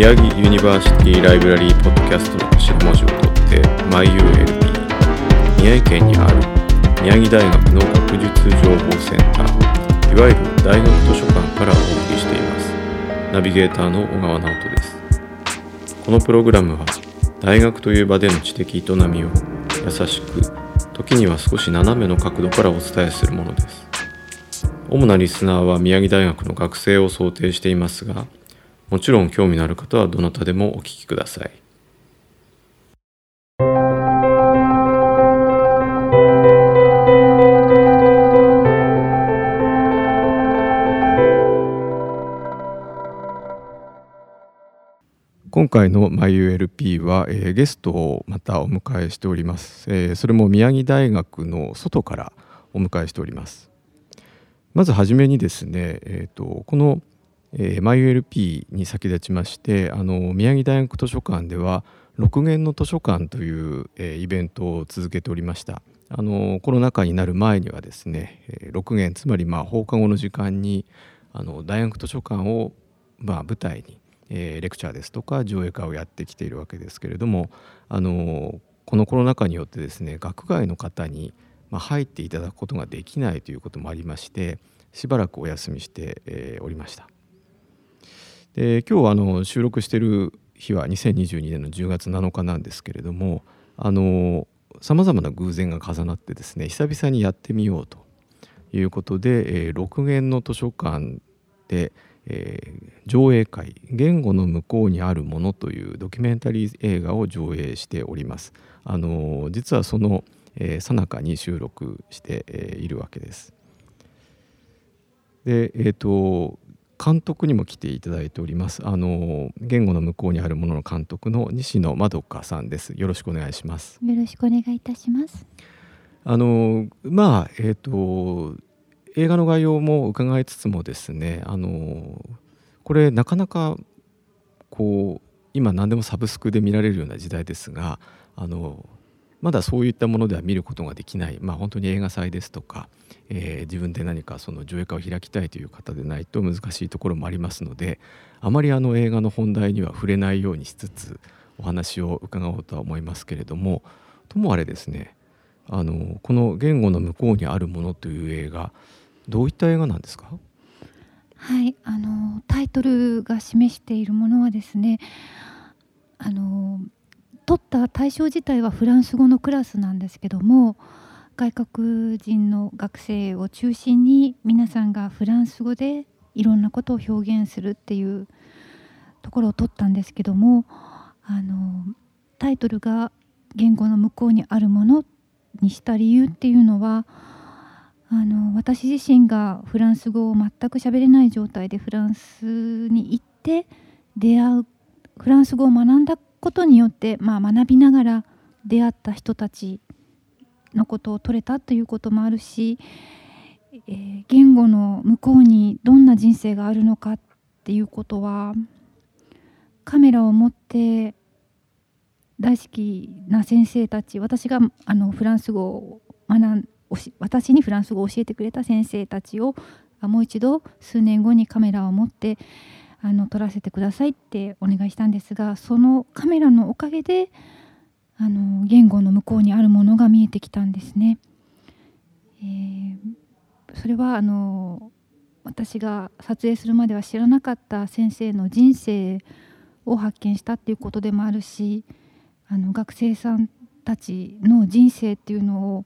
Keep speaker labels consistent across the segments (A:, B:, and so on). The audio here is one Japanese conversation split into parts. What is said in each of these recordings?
A: 宮城 University Library Podcast の頭文字を取って MyULP 宮城県にある宮城大学の学術情報センターいわゆる大学図書館からお送りしています。ナビゲーターの小川直人です。このプログラムは大学という場での知的営みを優しく時には少し斜めの角度からお伝えするものです。主なリスナーは宮城大学の学生を想定していますがもちろん興味のある方はどなたでもお聞きください。今回の MyULP は、えー、ゲストをまたお迎えしております、えー、それも宮城大学の外からお迎えしております。まずはじめにですね、えーと、この、えー、MyULP に先立ちましてあの宮城大学図書館では6限の図書館という、えー、イベントを続けておりました。あのコロナ禍になる前にはですね、えー、6限つまりまあ放課後の時間にあの大学図書館を、まあ、舞台に、えー、レクチャーですとか上映会をやってきているわけですけれどもあのこのコロナ禍によってですね学外の方にまあ、入っていただくことができないということもありましてしばらくお休みして、えー、おりました。で今日あの収録している日は2022年の10月7日なんですけれどもさまざまな偶然が重なってですね久々にやってみようということで、えー、6限の図書館で、えー、上映会「言語の向こうにあるもの」というドキュメンタリー映画を上映しております。あの実はそのさなかに収録して、えー、いるわけです。で、えーと、監督にも来ていただいております。あの言語の向こうにあるものの監督の西野まどかさんです。よろしくお願いします。
B: よろしくお願いいたします。
A: あのまあえっ、ー、と映画の概要も伺いつつもですね、あのこれなかなかこう今何でもサブスクで見られるような時代ですが、あのまだそういったものでは見ることができない、まあ、本当に映画祭ですとか、えー、自分で何かその上映会を開きたいという方でないと難しいところもありますのであまりあの映画の本題には触れないようにしつつお話を伺おうとは思いますけれどもともあれですねあのこの「言語の向こうにあるもの」という映画どういった映画なんですか？
B: はいあのタイトルが示しているものはですねあの取った対象自体はフランス語のクラスなんですけども外国人の学生を中心に皆さんがフランス語でいろんなことを表現するっていうところを取ったんですけどもあのタイトルが「言語の向こうにあるもの」にした理由っていうのはあの私自身がフランス語を全く喋れない状態でフランスに行って出会うフランス語を学んだことによって、まあ、学びながら出会った人たちのことを取れたということもあるし、えー、言語の向こうにどんな人生があるのかっていうことはカメラを持って大好きな先生たち私があのフランス語を学ん私にフランス語を教えてくれた先生たちをもう一度数年後にカメラを持ってあの撮らせてくださいってお願いしたんですがそのカメラのおかげであの言語の向こうにあるものが見えてきたんですね。えー、それはあの私が撮影するまでは知らなかった先生の人生を発見したっていうことでもあるしあの学生さんたちの人生っていうのを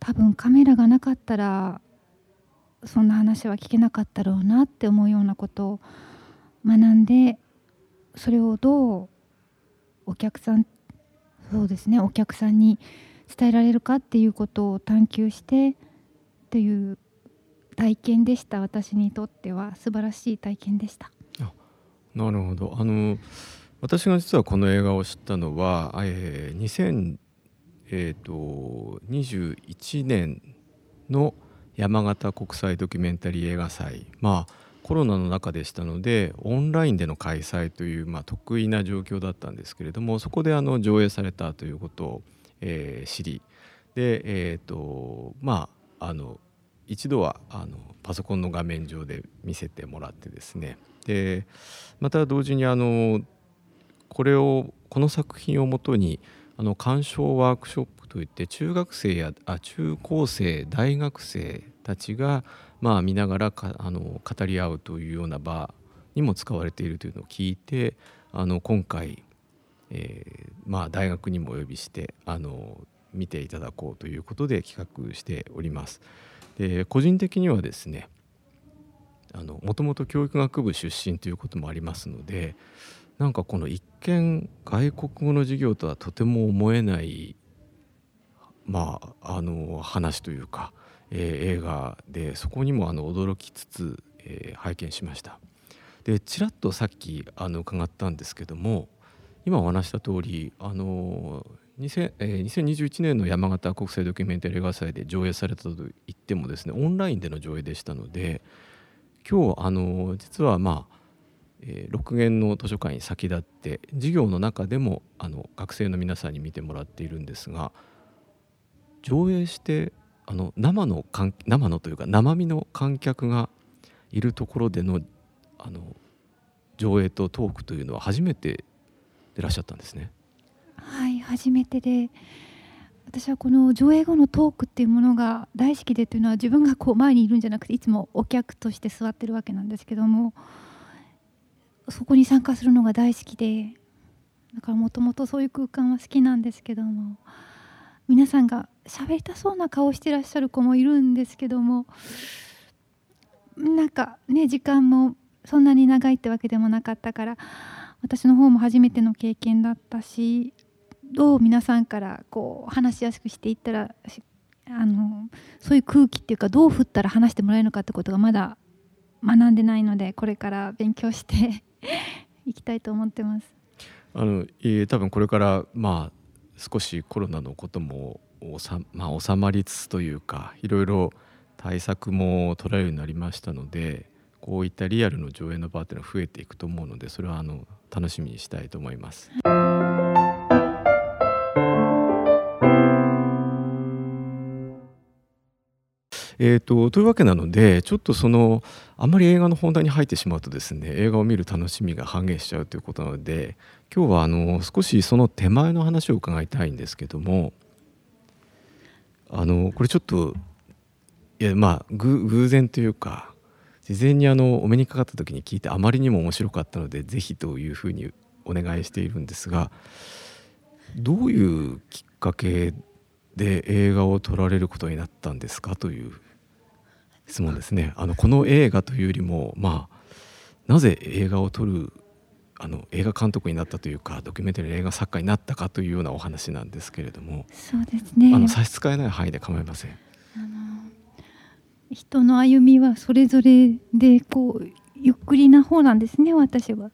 B: 多分カメラがなかったらそんな話は聞けなかったろうなって思うようなことを学んでそれをどうお客さんそうですねお客さんに伝えられるかっていうことを探求してという体験でした。私にとっては。素晴らしい体験でした。
A: なるほど。あの私が実はこの映画を知ったのは、えー、2021年の山形国際ドキュメンタリー映画祭。まあコロナの中でしたのでオンラインでの開催という、まあ、得意な状況だったんですけれどもそこであの上映されたということを、えー、知りで、えーとまあ、あの一度はあのパソコンの画面上で見せてもらってですねでまた同時にあのこれをこの作品をもとにあの鑑賞ワークショップといって中学生やあ中高生大学生たちがまあ見ながらかあの語り合うというような場にも使われているというのを聞いてあの今回、えー、まあ、大学にもお呼びしてあの見ていただこうということで企画しております。で個人的にはですねもともと教育学部出身ということもありますのでなんかこの一見外国語の授業とはとても思えないまああの話というか、えー、映画でそこにもあの驚きつつ、えー、拝見しました。でちらっとさっきあの伺ったんですけども今お話した通りあの2000えー、2021年の山形国際ドキュメンタリー映画祭で上映されたと言ってもですねオンラインでの上映でしたので今日あの実はまあ、6限の図書館に先立って授業の中でもあの学生の皆さんに見てもらっているんですが上映してあの生の生のというか生身の観客がいるところでのあの上映とトークというのは初めてでらっしゃったんですね。
B: はい初めてで。私はこの上映後のトークっていうものが大好きでというのは自分がこう前にいるんじゃなくていつもお客として座ってるわけなんですけどもそこに参加するのが大好きで。だからもともとそういう空間は好きなんですけども。皆さんが喋りたそうな顔してらっしゃる子もいるんですけどもなんかね時間もそんなに長いってわけでもなかったから私の方も初めての経験だったしどう皆さんからこう話しやすくしていったらあのそういう空気っていうかどう振ったら話してもらえるのかってことがまだ学んでないのでこれから勉強して いきたいと思ってます。
A: あのえ多分これからまあ少しコロナのこともさ、まあ、収まりつつというかいろいろ対策も取られるようになりましたのでこういったリアルの上映の場っていうのは増えていくと思うのでそれはあの楽しみにしたいと思います。えーと、というわけなのでちょっとそのあんまり映画の本題に入ってしまうとですね映画を見る楽しみが半減しちゃうということなので今日はあの少しその手前の話を伺いたいんですけどもあのこれちょっといやまあ偶然というか事前にあのお目にかかった時に聞いてあまりにも面白かったのでぜひというふうにお願いしているんですがどういうきっかけで映画を撮られることになったんですか？という質問ですね。あのこの映画というよりもまあなぜ映画を撮るあの映画監督になったというかドキュメンタリー映画作家になったかというようなお話なんですけれども
B: そうですね
A: あの差し支えない範囲で構いません。あの
B: 人の歩みはそれぞれでこうゆっくりな方なんですね私は。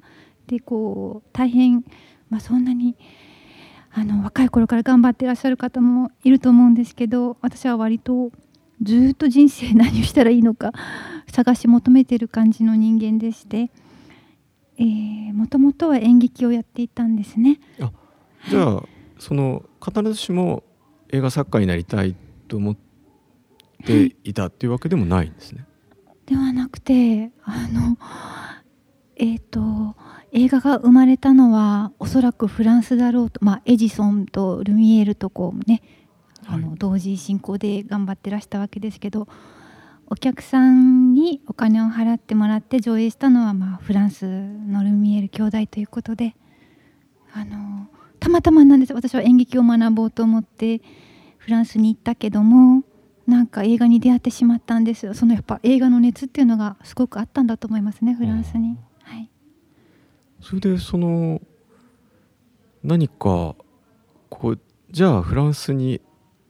B: でこう大変、まあ、そんなにあの若い頃から頑張ってらっしゃる方もいると思うんですけど私は割とずっと人生何をしたらいいのか 探し求めてる感じの人間でしてもともとは演劇をやっていたんですね。
A: あじゃあ、はい、その必ずしも映画作家になりたいと思っていたっていうわけでもないんですね。
B: ではなくてあのえっ、ー、と映画が生まれたのはおそらくフランスだろうと、まあ、エジソンとルミエールとこうね、はい、あの同時進行で頑張ってらしたわけですけどお客さんにお金を払ってもらって上映したのは、まあ、フランスのルミエール兄弟ということであのたまたまなんです。私は演劇を学ぼうと思ってフランスに行ったけどもなんか映画に出会ってしまったんですよ。そのやっぱ映画の熱っていうのがすごくあったんだと思いますねフランスに。はい、
A: それでその何かこうじゃあフランスに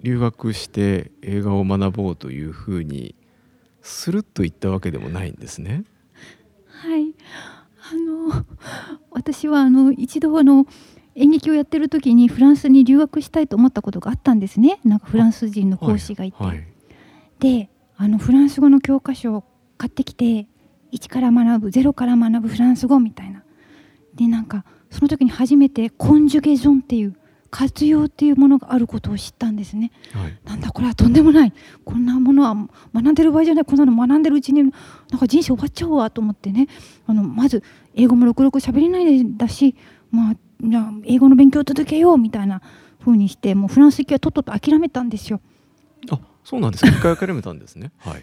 A: 留学して映画を学ぼうというふうにするといったわけでもないんですね。
B: はいあの私はあの一度あの演劇をやってる時にフランスに留学したいと思ったことがあったんですねなんかフランス人の講師がいて。はいはい、であのフランス語の教科書を買ってきて1から学ぶ0から学ぶフランス語みたいな。でなんかその時に初めてコンジュゲジョンっていう活用っていうものがあることを知ったんですね。
A: はい、
B: なんだこれはとんでもない。こんなものは学んでる場合じゃない。こんなの学んでるうちになんか人生終わっちゃうわと思ってね。あのまず英語もろくろく喋れないだしまあじゃあ英語の勉強を続けようみたいな風にしてもうフランス行きはとっとと諦めたんですよ。
A: あそうなんです。か一回諦めたんですね。はい、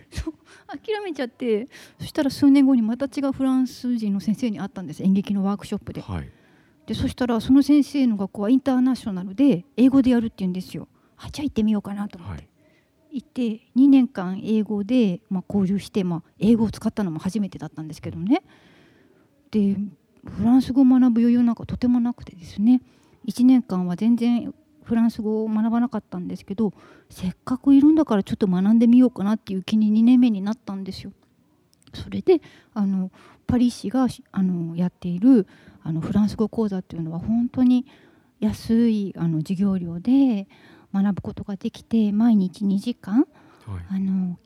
B: 諦めちゃってそしたら数年後にまた違うフランス人の先生に会ったんです。演劇のワークショップで。
A: はい。
B: でそしたらその先生の学校はインターナショナルで英語でやるって言うんですよ。あじゃあ行ってみようかなと思って、
A: はい。
B: 行って2年間英語で、まあ、交流して、まあ、英語を使ったのも初めてだったんですけどね。でフランス語を学ぶ余裕なんかとてもなくてですね。1年間は全然フランス語を学ばなかったんですけどせっかくいるんだからちょっと学んでみようかなっていう気に2年目になったんですよ。それであのパリ市があのやっているあのフランス語講座っていうのは本当に安いあの授業料で学ぶことができて毎日2時間
A: はい
B: あの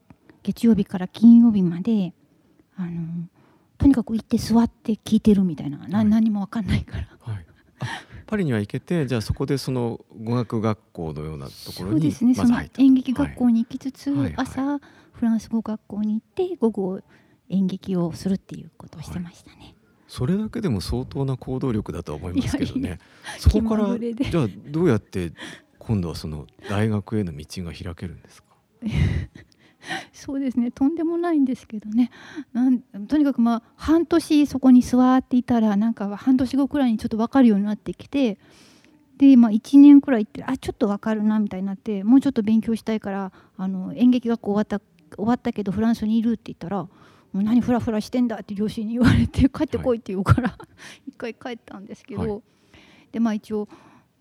B: 月曜日から金曜日まであのとにかく行って座って聞いてるみたいな、な
A: はい
B: 何も分かんないから。
A: はい、あパリには行けてじゃあそこでその語学学校のようなところに
B: そうですね、その演劇学校に行きつつ、
A: はい。はい。
B: 朝フランス語学校に行って午後演劇をするっていうことをしてましたね。
A: それだけでも相当な行動力だとは思いますけどね。そこからじゃあどうやって今度はその大学への道が開けるんですか？
B: そうですね。とんでもないんですけどね。なんとにかくまあ半年そこに座っていたらなんか半年後くらいにちょっと分かるようになってきてで、まあ、1年くらい行ってあちょっと分かるなみたいになってもうちょっと勉強したいからあの演劇学校終わった終わったけどフランスにいるって言ったら「もう何フラフラしてんだ」って両親に言われて帰ってこいって言うから、一回帰ったんですけど、
A: はい。
B: でまあ一応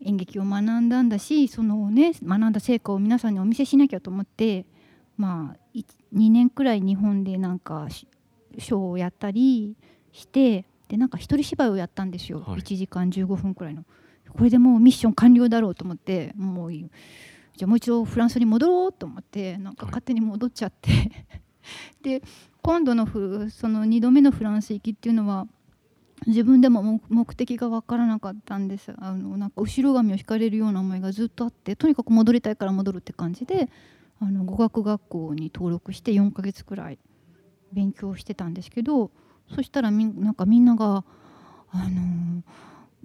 B: 演劇を学んだんだしそのね学んだ成果を皆さんにお見せしなきゃと思ってまあい2年くらい日本でなんかしショーをやったりしてでなんか一人芝居をやったんですよ、
A: はい。
B: 1時間15分くらいの。これでもうミッション完了だろうと思ってもういい。じゃあもう一度フランスに戻ろうと思ってなんか
A: はい
B: 勝手に戻っちゃって、で今度のフその2度目のフランス行きっていうのは自分でも目目的が分からなかったんです。あのなんか後ろ髪を引かれるような思いがずっとあってとにかく戻りたいから戻るって感じであの語学学校に登録して4ヶ月くらい勉強してたんですけどそしたらみんなんかみんなが、あの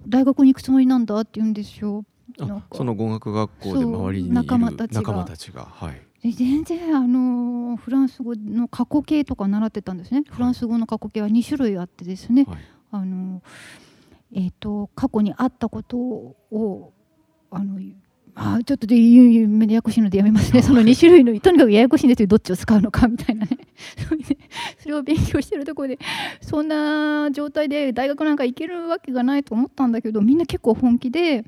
B: 大学に行くつもりなんだって言うんですよ。
A: その語学学校で周りに
B: 仲間たちが。
A: 仲間たちがはい。
B: で全然あのフランス語の過去形とか習ってたんですね。フランス語の過去形は2種類あってですね、
A: はい。
B: あのえー、と過去にあったことをあのあちょっとでややこしいのでやめますね。その2種類のとにかくややこしいんですよ。どっちを使うのかみたいなね。それを勉強してるところでそんな状態で大学なんか行けるわけがないと思ったんだけどみんな結構本気で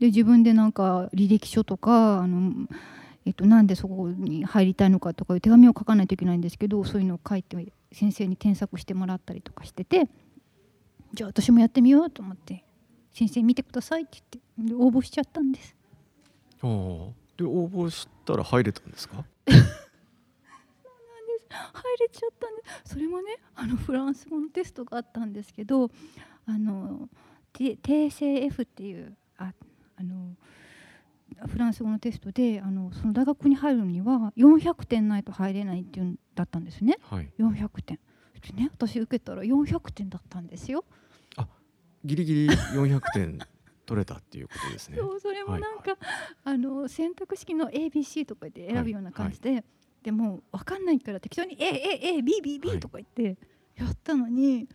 B: で自分でなんか履歴書とかあの、えっと、なんでそこに入りたいのかとかいう手紙を書かないといけないんですけどそういうのを書いて先生に添削してもらったりとかしててじゃあ私もやってみようと思って先生見てくださいって言ってで応募しちゃったんです。
A: で応募したら入れたんですか？
B: 入れちゃったんです。それもねあのフランス語のテストがあったんですけどあのて訂正 F っていうああのフランス語のテストであのその大学に入るには400点ないと入れないっていうんだったんですね。
A: はい。
B: 400点。でね私受けたら400点だったんですよ。
A: ギリギリ400点取れたっていうことですね。
B: そうそれも
A: はい。
B: なんか、あの選択式の ABC とかで選ぶような感じで、でも分かんないから適当に AAABBB
A: はい。
B: とか言ってやったのに、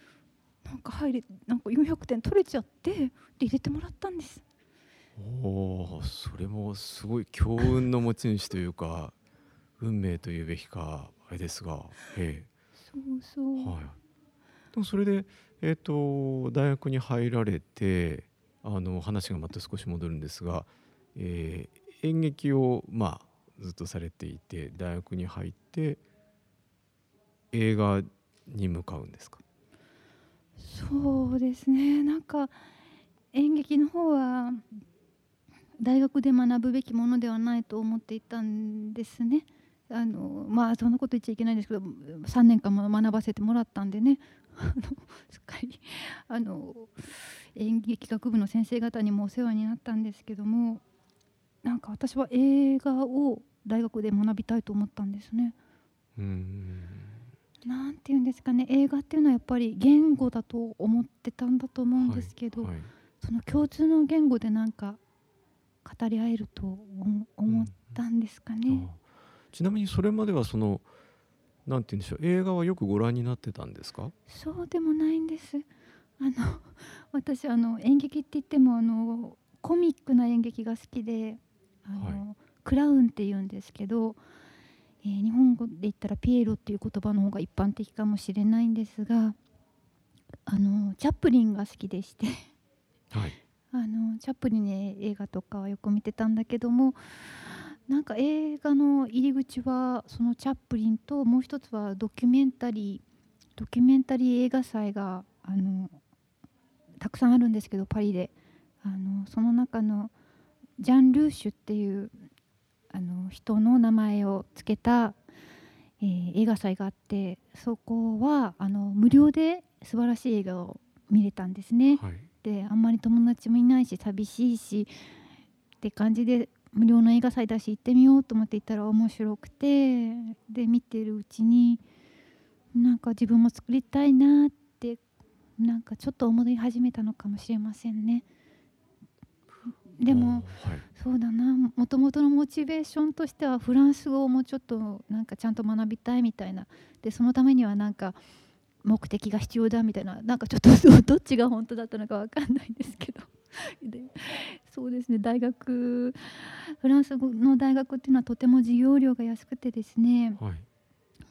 B: なんか入れなんか400点取れちゃってで入れてもらったんです。
A: おおそれもすごい強運の持ち主というか運命というべきかあれですがえ
B: そうそう、
A: えはい。でもそれでえっ、と大学に入られてあの話がまた少し戻るんですが、えー演劇をまあずっとされていて大学に入って映画に向かうんですか？
B: そうですね。なんか演劇の方は大学で学ぶべきものではないと思っていたんですね。あのまあそんなこと言っちゃいけないんですけど3年間も学ばせてもらったんでね。すっかりあの演劇学部の先生方にもお世話になったんですけどもなんか私は映画を大学で学びたいと思ったんですね。うん。なんていうんですかね。映画っていうのはやっぱり言語だと思ってたんだと思うんですけど、はいはい、その共通の言語でなんか語り合えると思ったんですかね。うん、
A: ちなみにそれまではそのなんて言うんでしょう。映画はよくご覧になってたんですか？
B: そうでもないんです。あの 私あの演劇って言ってもあのコミックな演劇が好きであの、はい、クラウンって言うんですけど、えー、日本語で言ったらピエロっていう言葉の方が一般的かもしれないんですがあのチャップリンが好きでして。はい、あのチャップリンの映画とかはよく見てたんだけどもなんか映画の入り口はそのチャップリンともう一つはドキュメンタリードキュメンタリー映画祭があのたくさんあるんですけどパリであのその中のジャン・ルーシュっていうあの人の名前を付けた、えー、映画祭があってそこはあの無料で素晴らしい映画を見れたんですね。はい、であんまり友達もいないし寂しいしって感じで無料の映画祭だし行ってみようと思って行ったら面白くてで見てるうちになんか自分も作りたいなってなんかちょっと思い始めたのかもしれませんね。でも、はい、そうだな。もともとのモチベーションとしてはフランス語をもうちょっとなんかちゃんと学びたいみたいな。でそのためにはなんか目的が必要だみたいな。なんかちょっとどっちが本当だったのか分かんないんですけど。でそうですね。大学フランス語の大学っていうのはとても授業料が安くてですね、はい、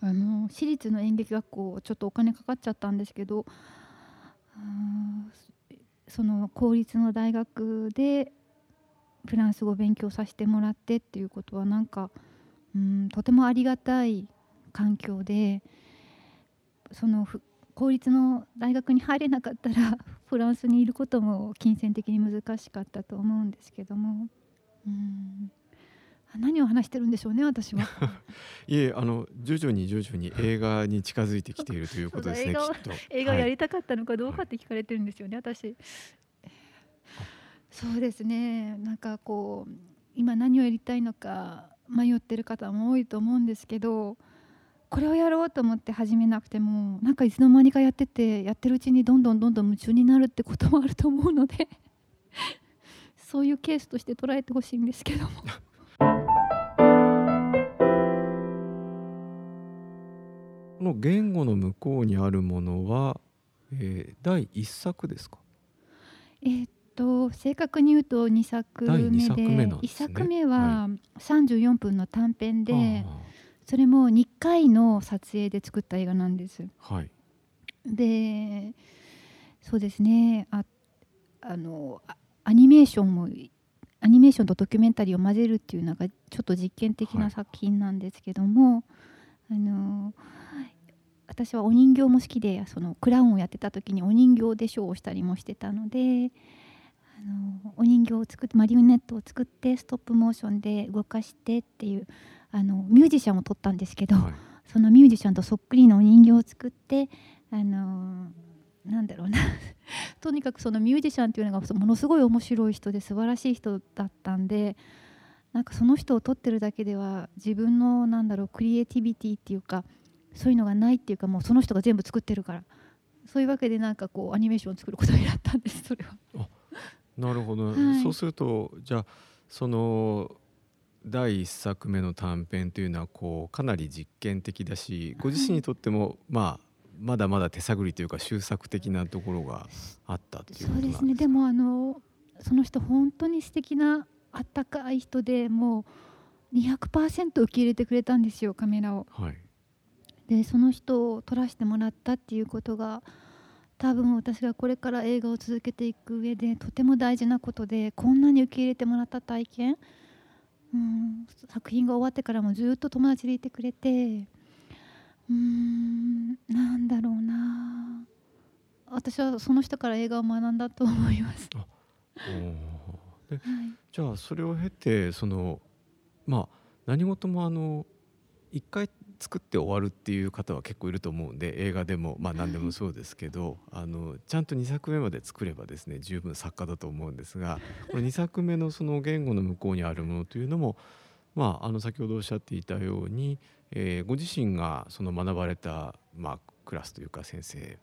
B: あの私立の演劇学校ちょっとお金かかっちゃったんですけどその公立の大学でフランス語を勉強させてもらってっていうことはなんかうんとてもありがたい環境でその公立の大学に入れなかったらフランスにいることも金銭的に難しかったと思うんですけども。うん。何を話してるんでしょうね私は。
A: いえあの徐々に徐々に映画に近づいてきているということですねきっと。
B: 映画やりたかったのかどうかって聞かれてるんですよね、はい、私そうですね。なんかこう今何をやりたいのか迷ってる方も多いと思うんですけどこれをやろうと思って始めなくてもなんかいつの間にかやっててやってるうちにどんどんどんどん夢中になるってこともあると思うので そういうケースとして捉えてほしいんですけども。
A: この言語の向こうにあるものは、えー、第1作ですか？
B: えー、っと正確に言うと2作目で作目、ね、1作目は34分の短編で、はいそれも2回の撮影で作った映画なんです。はい、でそうですね。ああのアニメーションもアニメーションとドキュメンタリーを混ぜるっていうのがちょっと実験的な作品なんですけども、はい、あの私はお人形も好きでそのクラウンをやってた時にお人形でショーをしたりもしてたのであのお人形を作ってマリオネットを作ってストップモーションで動かしてっていうあのミュージシャンを撮ったんですけど、はい、そのミュージシャンとそっくりのお人形を作ってあのなんだろうな とにかくそのミュージシャンっていうのがものすごい面白い人で素晴らしい人だったんでなんかその人を撮ってるだけでは自分のなんだろうクリエイティビティっていうかそういうのがないっていうかもうその人が全部作ってるからそういうわけでなんかこうアニメーションを作ることになったんですそれは。
A: なるほど、はい、そうするとじゃあその第1作目の短編というのはこうかなり実験的だしご自身にとっても、まあまだまだ手探りというか修作的なところがあったという
B: そうですね。でもあのその人本当に素敵なあったかい人でもう200%受け入れてくれたんですよカメラを。はい、でその人を撮らせてもらったっていうことが多分私がこれから映画を続けていく上でとても大事なことでこんなに受け入れてもらった体験うん作品が終わってからもずっと友達でいてくれてうんなんだろうな。私はその人から映画を学んだと思います。
A: で、はい、じゃあそれを経てそのまあ何事もあの一回作って終わるっていう方は結構いると思うんで映画でもまあ何でもそうですけど、あのちゃんと2作目まで作ればですね十分作家だと思うんですがこの2作目のその言語の向こうにあるものというのも、まあ、あの先ほどおっしゃっていたように、えー、ご自身がその学ばれた、まあ、クラスというか先生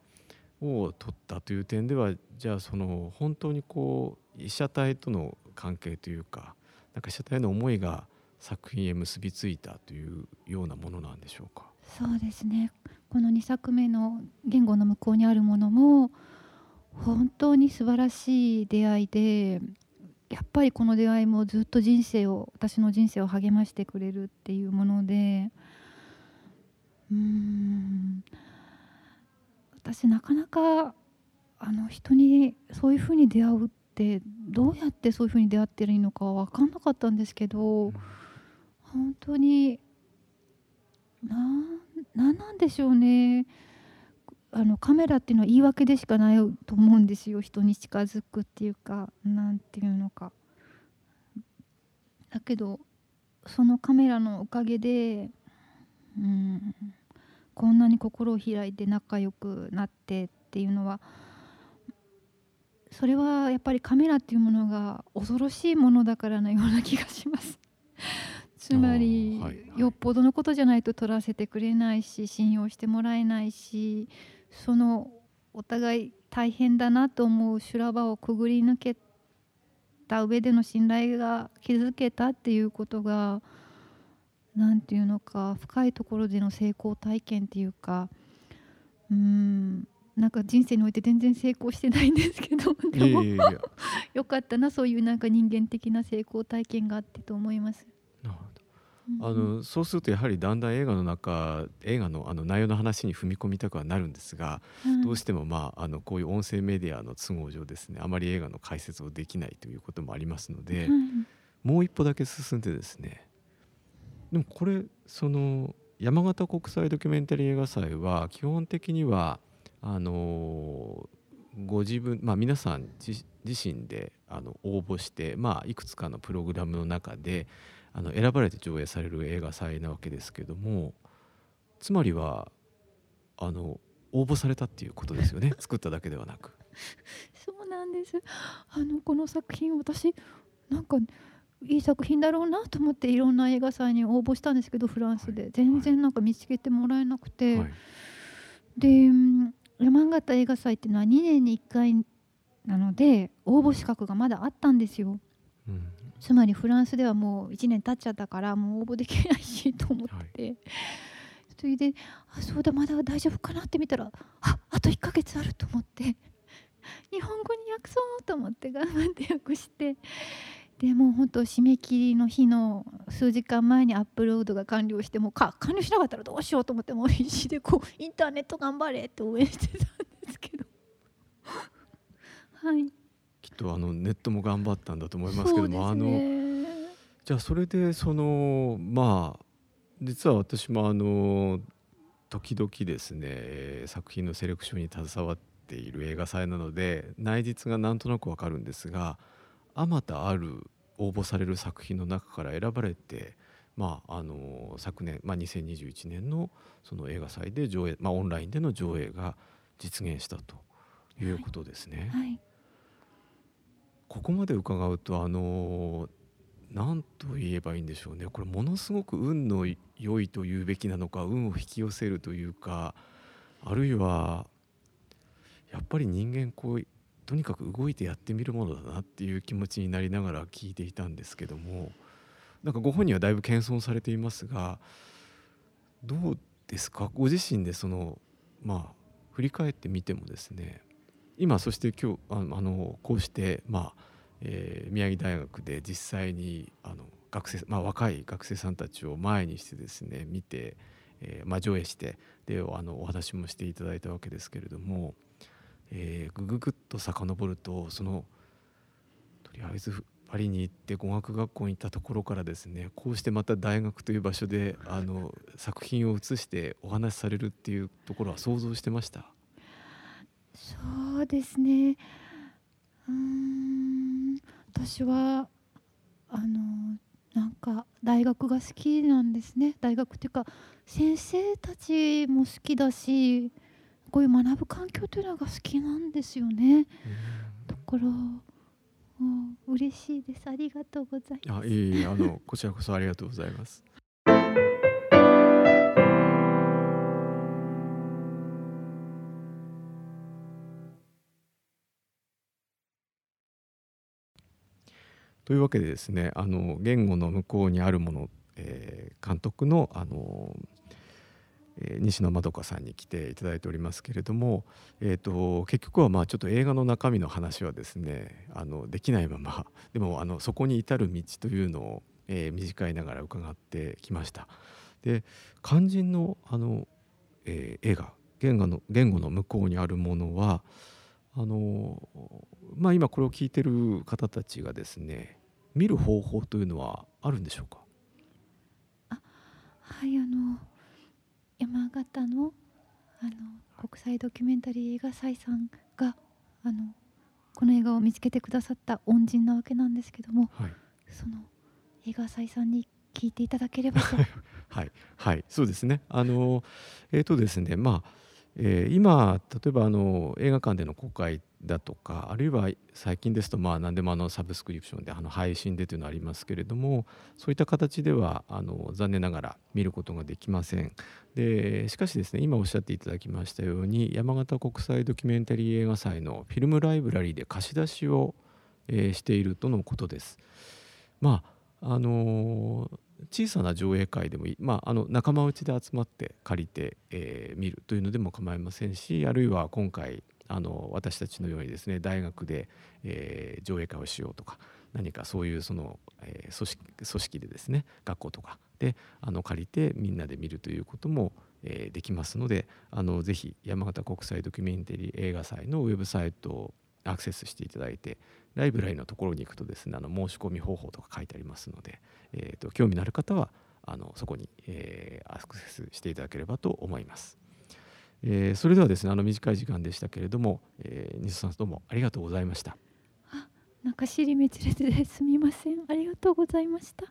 A: を取ったという点ではじゃあその本当にこう被写体との関係というかなんか被写体の思いが作品へ結びついたというようなものなんでしょうか？
B: そうですねこの2作目の「言語の向こうにあるもの」も本当に素晴らしい出会いでやっぱりこの出会いもずっと人生を私の人生を励ましてくれるっていうものでうん私なかなかあの人にそういうふうに出会うってどうやってそういうふうに出会ってるのか分かんなかったんですけど本当に何なんでしょうねあのカメラっていうのは言い訳でしかないと思うんですよ人に近づくっていうか何ていうのか。だけどそのカメラのおかげで、うん、こんなに心を開いて仲良くなってっていうのはそれはやっぱりカメラっていうものが恐ろしいものだからのような気がします。つまり、はい、よっぽどのことじゃないと撮らせてくれないし信用してもらえないしそのお互い大変だなと思う修羅場をくぐり抜けた上での信頼が築けたっていうことが何て言うのか深いところでの成功体験っていうかうんなんか人生において全然成功してないんですけど でもよかったなそういうなんか人間的な成功体験があってと思います。
A: あのそうするとやはりだんだん映画の中映画のあの内容の話に踏み込みたくはなるんですが、うん、どうしても、まあ、あのこういう音声メディアの都合上ですねあまり映画の解説をできないということもありますので、うん、もう一歩だけ進んでですねでもこれその山形国際ドキュメンタリー映画祭は基本的にはあのご自分、まあ、皆さん自身であの応募して、まあ、いくつかのプログラムの中であの選ばれて上映される映画祭なわけですけどもつまりはあの応募されたっていうことですよね？作っただけではなく。
B: そうなんです。あのこの作品私なんかいい作品だろうなと思っていろんな映画祭に応募したんですけどフランスで、はい、全然なんか見つけてもらえなくて、はい、で山形映画祭っていうのは2年に1回なので応募資格がまだあったんですよ。うん、つまりフランスではもう1年経っちゃったからもう応募できないしと思って、はい、それであそうだまだ大丈夫かなって見たらああと1ヶ月あると思って。日本語に訳そうと思って頑張って訳して。でもう本当締め切りの日の数時間前にアップロードが完了してもか完了しなかったらどうしようと思ってもう必死でこうインターネット頑張れって応援してたんですけど。はい
A: とあのネットも頑張ったんだと思いますけども、ね、あのじゃあそれでそのまあ実は私もあの時々ですね作品のセレクションに携わっている映画祭なので内実がなんとなくわかるんですがあまたある応募される作品の中から選ばれて、まあ、あの昨年、まあ、2021年のその映画祭で上映、まあ、オンラインでの上映が実現したということですね。はい。はい、ここまで伺うとあの何と言えばいいんでしょうね。これものすごく運の良いと言うべきなのか運を引き寄せるというかあるいはやっぱり人間こうとにかく動いてやってみるものだなっていう気持ちになりながら聞いていたんですけどもなんかご本人はだいぶ謙遜されていますがどうですか？ご自身でそのまあ振り返ってみてもですね今そして今日あのこうしてまあ、えー、宮城大学で実際にあの学生、まあ、若い学生さんたちを前にしてですね見て、えーまあ、上映してであのお話もしていただいたわけですけれどもえー、ぐぐぐっと遡るとそのとりあえずパリに行って語学学校に行ったところからですねこうしてまた大学という場所であの作品を写してお話しされるっていうところは想像してました？
B: そうですねうん私はあのなんか大学が好きなんですね大学っていうか先生たちも好きだしこういう学ぶ環境というのが好きなんですよね。だから嬉しいです。ありがとうございます。あ、い
A: いあのこちらこそありがとうございます。というわけでですねあの言語の向こうにあるもの、えー、監督のあの、えー、西野まどかさんに来ていただいておりますけれども、えーと、結局はまあちょっと映画の中身の話はですねあのできないままでもあのそこに至る道というのを、えー、短いながら伺ってきました。で肝心のあの、えー、映画言語の言語の向こうにあるものはあのまあ、今これを聞いてる方たちがですね見る方法というのはあるんでしょうか？
B: あはいあの山形のあの国際ドキュメンタリー映画祭さんがあのこの映画を見つけてくださった恩人なわけなんですけども、はい、その映画祭さんに聞いていただければと。
A: はい。はい。そうですね。あのえっ、ー、とですねまあえー、今例えばあの映画館での公開だとかあるいは最近ですとまあ何でもあのサブスクリプションであの配信でというのはありますけれどもそういった形ではあの残念ながら見ることができません。でしかしですね今おっしゃっていただきましたように山形国際ドキュメンタリー映画祭のフィルムライブラリーで貸し出しを、えー、しているとのことです。まああのー小さな上映会でもいい、まあ、あの仲間内で集まって借りて、えー、見るというのでも構いませんしあるいは今回あの私たちのようにですね大学で、えー、上映会をしようとか何かそういうその、えー、組織組織でですね学校とかであの借りてみんなで見るということも、えー、できますのであのぜひ山形国際ドキュメンタリー映画祭のウェブサイトをアクセスしていただいてライブラリのところに行くとですねあの申し込み方法とか書いてありますので、えーと、興味のある方はあのそこに、えー、アクセスしていただければと思います。えー、それではですねあの短い時間でしたけれども、えー、西さんどうもありがとうございました。
B: あなんか尻滅裂ですみませんありがとうございました。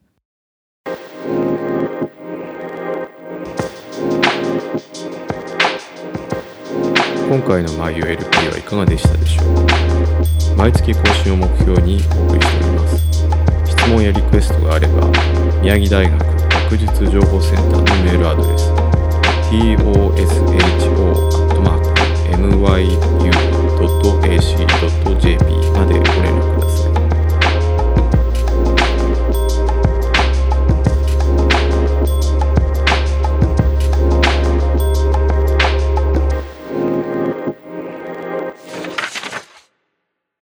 A: 今回の MyULP はいかがでしたでしょう毎月更新を目標にお送りしております質問やリクエストがあれば宮城大学学術情報センターのメールアドレス tosho.myu.ac.jp までご連絡ください。